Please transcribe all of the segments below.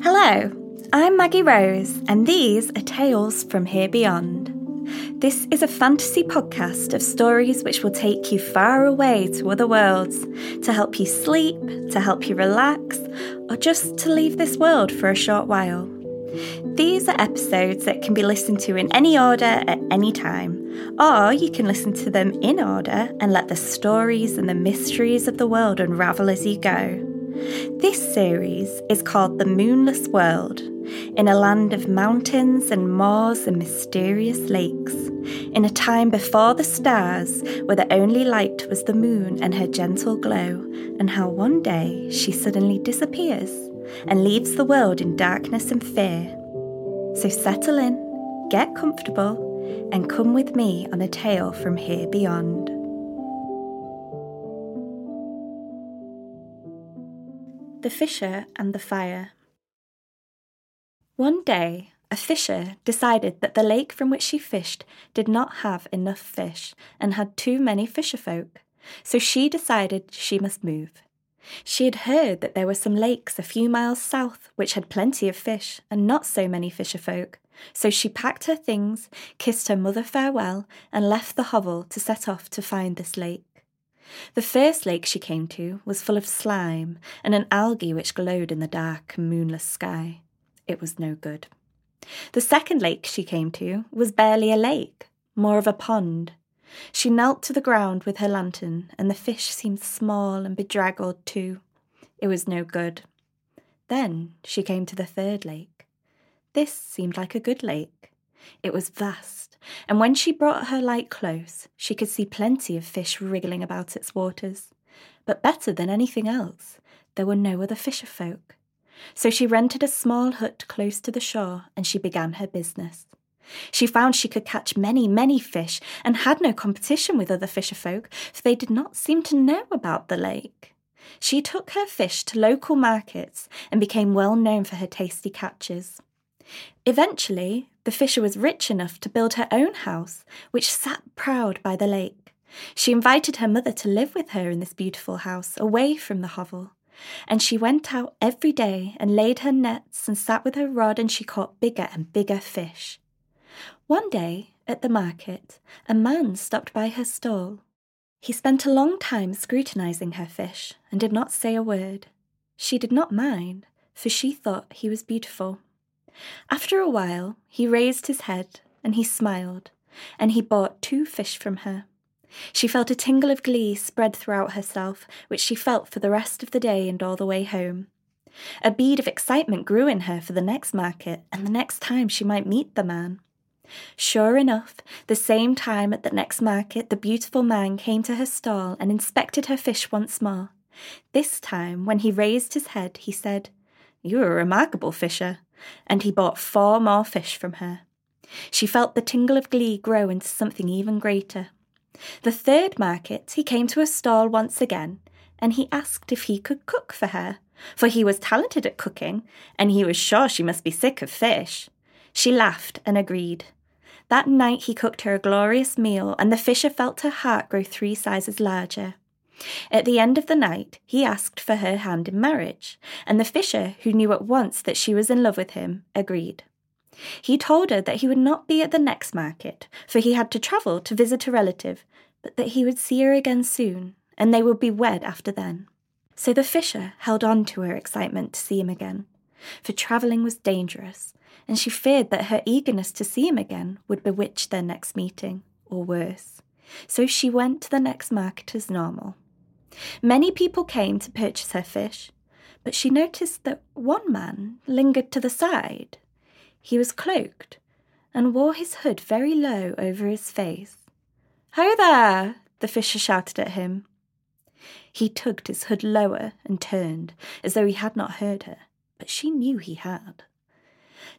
Hello, I'm Maggie Rose, and these are Tales from Here Beyond. This is a fantasy podcast of stories which will take you far away to other worlds, to help you sleep, to help you relax, or just to leave this world for a short while. These are episodes that can be listened to in any order at any time, or you can listen to them in order and let the stories and the mysteries of the world unravel as you go. This series is called The Moonless World, in a land of mountains and moors and mysterious lakes, in a time before the stars, where the only light was the moon and her gentle glow, and how one day she suddenly disappears and leaves the world in darkness and fear. So settle in, get comfortable, and come with me on a tale from here beyond. The Fisher and the Fire. One day, a fisher decided that the lake from which she fished did not have enough fish and had too many fisherfolk, so she decided she must move. She had heard that there were some lakes a few miles south which had plenty of fish and not so many fisherfolk, so she packed her things, kissed her mother farewell, and left the hovel to set off to find this lake. The first lake she came to was full of slime and an algae which glowed in the dark and moonless sky. It was no good. The second lake she came to was barely a lake, more of a pond. She knelt to the ground with her lantern, and the fish seemed small and bedraggled too. It was no good. Then she came to the third lake. This seemed like a good lake. It was vast, and when she brought her light close, she could see plenty of fish wriggling about its waters. But better than anything else, there were no other fisher folk. So she rented a small hut close to the shore and she began her business. She found she could catch many, many fish and had no competition with other fisher folk, for they did not seem to know about the lake. She took her fish to local markets and became well known for her tasty catches. Eventually, the fisher was rich enough to build her own house, which sat proud by the lake. She invited her mother to live with her in this beautiful house, away from the hovel. And she went out every day and laid her nets and sat with her rod, and she caught bigger and bigger fish. One day, at the market, a man stopped by her stall. He spent a long time scrutinizing her fish and did not say a word. She did not mind, for she thought he was beautiful. After a while, he raised his head and he smiled, and he bought two fish from her. She felt a tingle of glee spread throughout herself, which she felt for the rest of the day and all the way home. A bead of excitement grew in her for the next market and the next time she might meet the man. Sure enough, the same time at the next market, the beautiful man came to her stall and inspected her fish once more. This time, when he raised his head, he said, You are a remarkable fisher and he bought four more fish from her. She felt the tingle of glee grow into something even greater. The third market, he came to a stall once again, and he asked if he could cook for her, for he was talented at cooking, and he was sure she must be sick of fish. She laughed and agreed. That night he cooked her a glorious meal, and the fisher felt her heart grow three sizes larger. At the end of the night, he asked for her hand in marriage, and the fisher, who knew at once that she was in love with him, agreed. He told her that he would not be at the next market, for he had to travel to visit a relative, but that he would see her again soon, and they would be wed after then. So the fisher held on to her excitement to see him again, for travelling was dangerous, and she feared that her eagerness to see him again would bewitch their next meeting, or worse. So she went to the next market as normal. Many people came to purchase her fish, but she noticed that one man lingered to the side. He was cloaked and wore his hood very low over his face. Ho there! the fisher shouted at him. He tugged his hood lower and turned, as though he had not heard her, but she knew he had.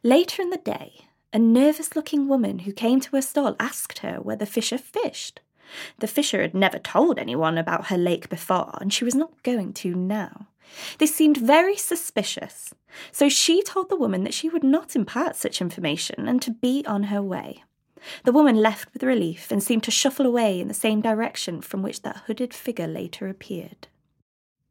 Later in the day, a nervous looking woman who came to her stall asked her where the fisher fished. The fisher had never told anyone about her lake before, and she was not going to now. This seemed very suspicious, so she told the woman that she would not impart such information and to be on her way. The woman left with relief and seemed to shuffle away in the same direction from which that hooded figure later appeared.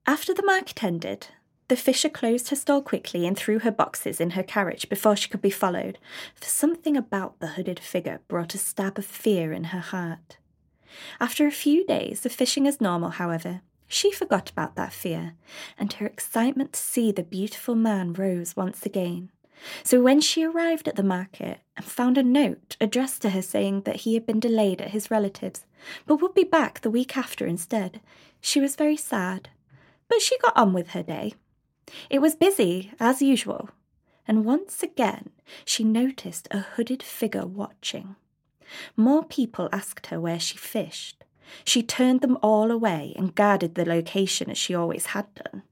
After the market ended, The fisher closed her stall quickly and threw her boxes in her carriage before she could be followed, for something about the hooded figure brought a stab of fear in her heart. After a few days of fishing as normal, however, she forgot about that fear, and her excitement to see the beautiful man rose once again. So when she arrived at the market and found a note addressed to her saying that he had been delayed at his relatives, but would be back the week after instead, she was very sad. But she got on with her day. It was busy, as usual, and once again she noticed a hooded figure watching. More people asked her where she fished. She turned them all away and guarded the location as she always had done.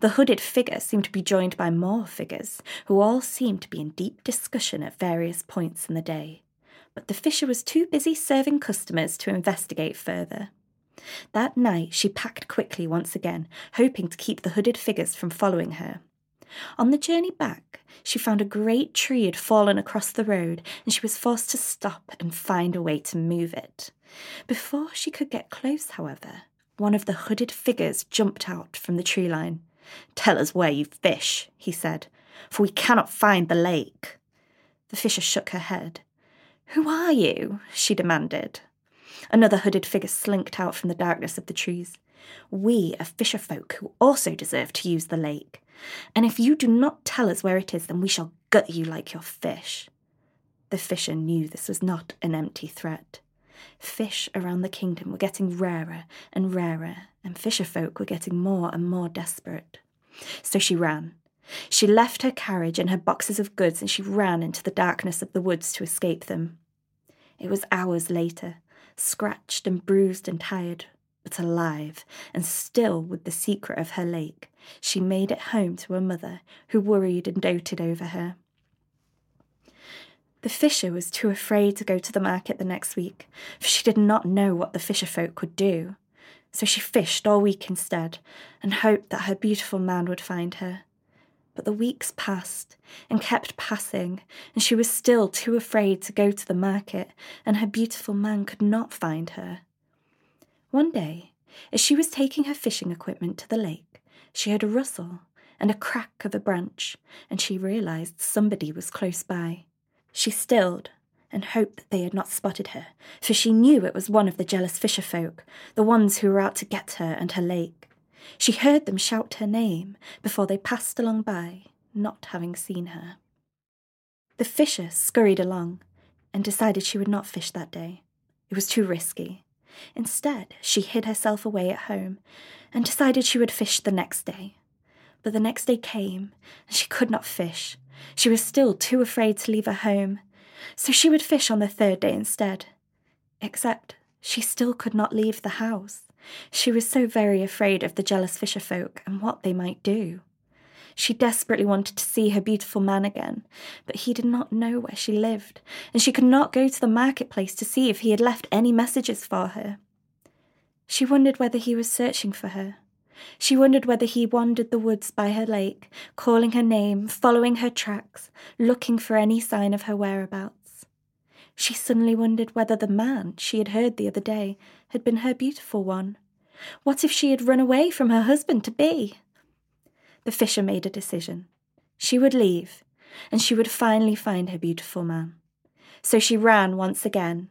The hooded figure seemed to be joined by more figures, who all seemed to be in deep discussion at various points in the day. But the fisher was too busy serving customers to investigate further. That night she packed quickly once again, hoping to keep the hooded figures from following her. On the journey back, she found a great tree had fallen across the road, and she was forced to stop and find a way to move it. Before she could get close, however, one of the hooded figures jumped out from the tree line. Tell us where you fish, he said, for we cannot find the lake. The fisher shook her head. Who are you? she demanded. Another hooded figure slinked out from the darkness of the trees. We are fisher folk who also deserve to use the lake, and if you do not tell us where it is, then we shall gut you like your fish. The fisher knew this was not an empty threat. Fish around the kingdom were getting rarer and rarer, and fisher folk were getting more and more desperate. So she ran. She left her carriage and her boxes of goods and she ran into the darkness of the woods to escape them. It was hours later, scratched and bruised and tired, but alive, and still with the secret of her lake, she made it home to her mother, who worried and doted over her. The fisher was too afraid to go to the market the next week, for she did not know what the fisher folk would do. So she fished all week instead, and hoped that her beautiful man would find her. But the weeks passed and kept passing, and she was still too afraid to go to the market, and her beautiful man could not find her. One day, as she was taking her fishing equipment to the lake, she heard a rustle and a crack of a branch, and she realized somebody was close by. She stilled and hoped that they had not spotted her, for she knew it was one of the jealous fisher folk, the ones who were out to get her and her lake. She heard them shout her name before they passed along by, not having seen her. The fisher scurried along and decided she would not fish that day. It was too risky. Instead, she hid herself away at home and decided she would fish the next day. But the next day came, and she could not fish, she was still too afraid to leave her home, so she would fish on the third day instead. Except she still could not leave the house. She was so very afraid of the jealous fisher folk and what they might do. She desperately wanted to see her beautiful man again, but he did not know where she lived, and she could not go to the marketplace to see if he had left any messages for her. She wondered whether he was searching for her, she wondered whether he wandered the woods by her lake, calling her name, following her tracks, looking for any sign of her whereabouts. She suddenly wondered whether the man she had heard the other day had been her beautiful one. What if she had run away from her husband to be? The fisher made a decision. She would leave, and she would finally find her beautiful man. So she ran once again,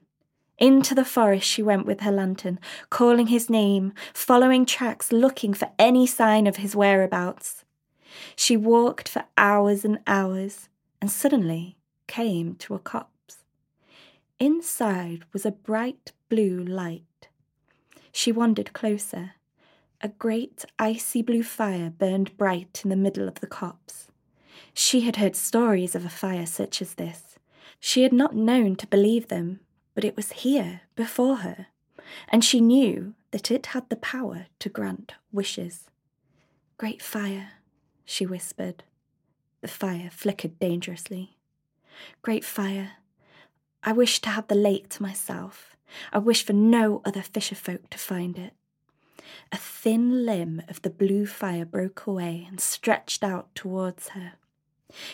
into the forest she went with her lantern, calling his name, following tracks, looking for any sign of his whereabouts. She walked for hours and hours, and suddenly came to a copse. Inside was a bright blue light. She wandered closer. A great icy blue fire burned bright in the middle of the copse. She had heard stories of a fire such as this. She had not known to believe them, but it was here before her, and she knew that it had the power to grant wishes. Great fire, she whispered. The fire flickered dangerously. Great fire, I wish to have the lake to myself. I wish for no other fisher folk to find it. A thin limb of the blue fire broke away and stretched out towards her.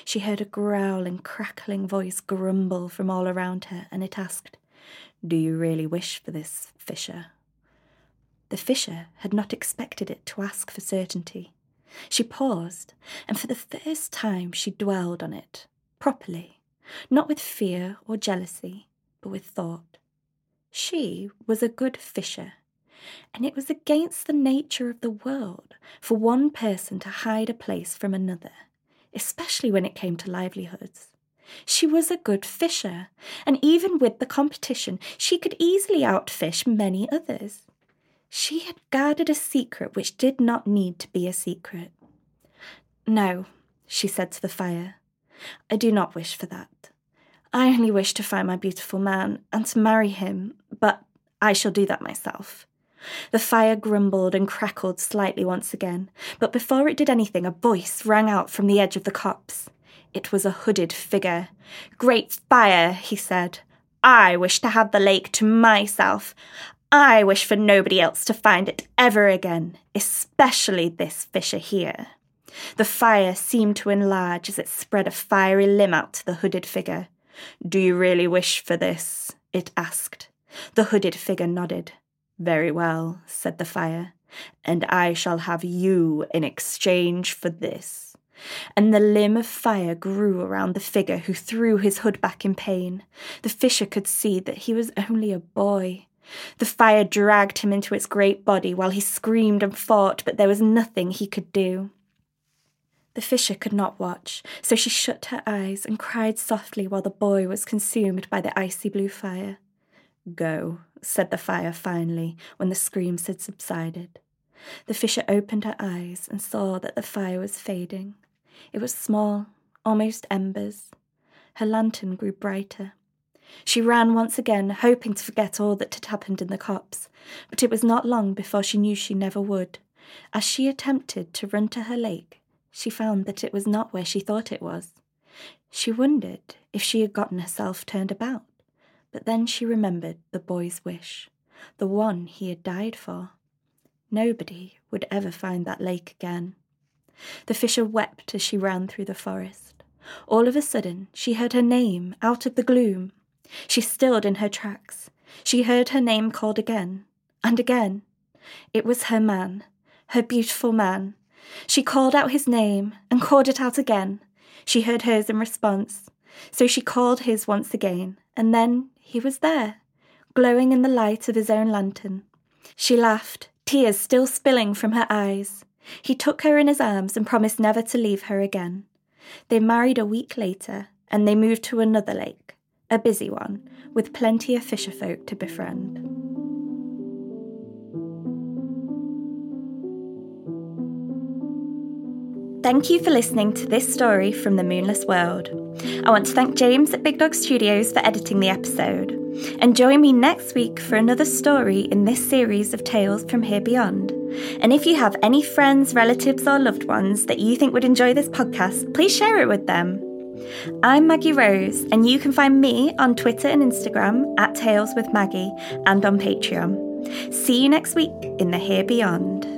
She heard a growling, crackling voice grumble from all around her, and it asked, do you really wish for this, Fisher? The fisher had not expected it to ask for certainty. She paused, and for the first time she dwelled on it, properly, not with fear or jealousy, but with thought. She was a good fisher, and it was against the nature of the world for one person to hide a place from another, especially when it came to livelihoods. She was a good fisher, and even with the competition, she could easily outfish many others. She had guarded a secret which did not need to be a secret. No, she said to the fire, I do not wish for that. I only wish to find my beautiful man and to marry him, but I shall do that myself. The fire grumbled and crackled slightly once again, but before it did anything, a voice rang out from the edge of the copse. It was a hooded figure. Great fire, he said. I wish to have the lake to myself. I wish for nobody else to find it ever again, especially this fisher here. The fire seemed to enlarge as it spread a fiery limb out to the hooded figure. Do you really wish for this? it asked. The hooded figure nodded. Very well, said the fire, and I shall have you in exchange for this. And the limb of fire grew around the figure who threw his hood back in pain. The fisher could see that he was only a boy. The fire dragged him into its great body while he screamed and fought, but there was nothing he could do. The fisher could not watch, so she shut her eyes and cried softly while the boy was consumed by the icy blue fire. Go, said the fire finally, when the screams had subsided. The fisher opened her eyes and saw that the fire was fading. It was small, almost embers. Her lantern grew brighter. She ran once again, hoping to forget all that had happened in the copse, but it was not long before she knew she never would. As she attempted to run to her lake, she found that it was not where she thought it was. She wondered if she had gotten herself turned about, but then she remembered the boy's wish, the one he had died for. Nobody would ever find that lake again. The fisher wept as she ran through the forest. All of a sudden, she heard her name out of the gloom. She stilled in her tracks. She heard her name called again and again. It was her man, her beautiful man, she called out his name and called it out again. She heard hers in response. So she called his once again, and then he was there, glowing in the light of his own lantern. She laughed, tears still spilling from her eyes. He took her in his arms and promised never to leave her again. They married a week later, and they moved to another lake, a busy one, with plenty of fisherfolk to befriend. Thank you for listening to this story from the Moonless World. I want to thank James at Big Dog Studios for editing the episode. And join me next week for another story in this series of tales from here beyond. And if you have any friends, relatives, or loved ones that you think would enjoy this podcast, please share it with them. I'm Maggie Rose, and you can find me on Twitter and Instagram at Tales with Maggie and on Patreon. See you next week in the Here Beyond.